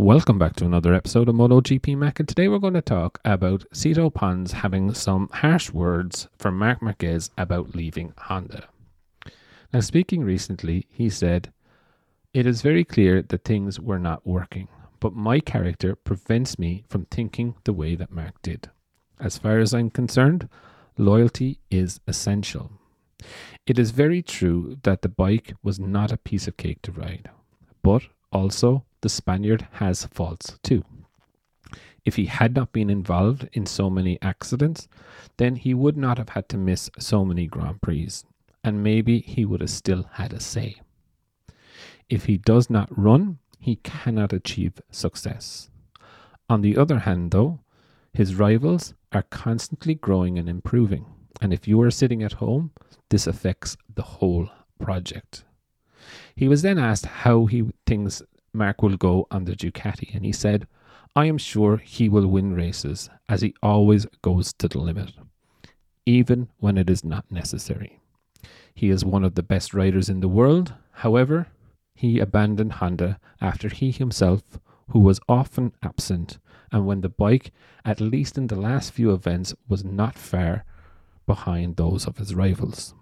Welcome back to another episode of MotoGP Mac, and today we're going to talk about Sito Pons having some harsh words from Marc Marquez about leaving Honda. Now, speaking recently, he said, It is very clear that things were not working, but my character prevents me from thinking the way that Marc did. As far as I'm concerned, loyalty is essential. It is very true that the bike was not a piece of cake to ride, but also the Spaniard has faults too. If he had not been involved in so many accidents, then he would not have had to miss so many Grand Prix, and maybe he would have still had a say. If he does not run, he cannot achieve success. On the other hand, though, his rivals are constantly growing and improving, and if you are sitting at home, this affects the whole project. He was then asked how he thinks Marc will go on the Ducati, and he said, I am sure he will win races, as he always goes to the limit, even when it is not necessary. He is one of the best riders in the world. However, he abandoned Honda after he himself, who was often absent, and when the bike, at least in the last few events, was not far behind those of his rivals.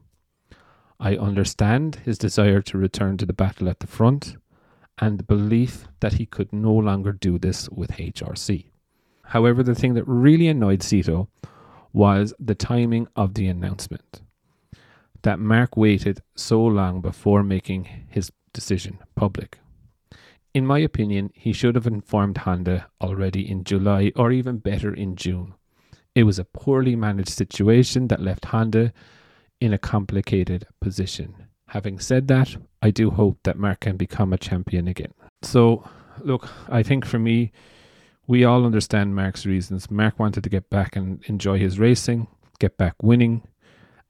I understand his desire to return to the battle at the front, and the belief that he could no longer do this with HRC. However, the thing that really annoyed Sito was the timing of the announcement. That Marc waited so long before making his decision public. In my opinion, he should have informed Honda already in July or even better in June. It was a poorly managed situation that left Honda in a complicated position. Having said that, I do hope that Marc can become a champion again. So, look, I think for me, we all understand Marc's reasons. Marc wanted to get back and enjoy his racing, get back winning,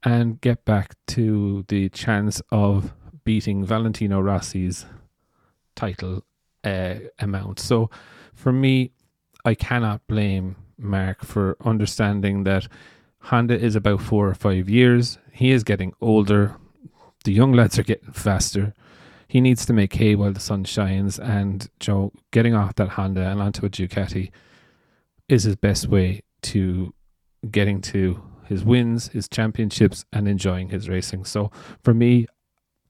and get back to the chance of beating Valentino Rossi's title uh, amount. So, for me, I cannot blame Marc for understanding that Honda is about four or five years. He is getting older. The young lads are getting faster. He needs to make hay while the sun shines, and Joe getting off that Honda and onto a Ducati is his best way to getting to his wins, his championships, and enjoying his racing. So for me,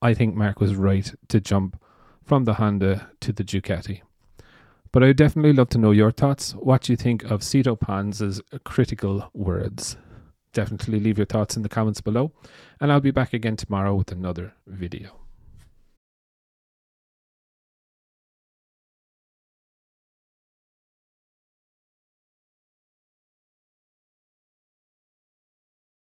I think Marc was right to jump from the Honda to the Ducati. But I would definitely love to know your thoughts. What do you think of Sito Pons' critical words? Definitely leave your thoughts in the comments below. And I'll be back again tomorrow with another video.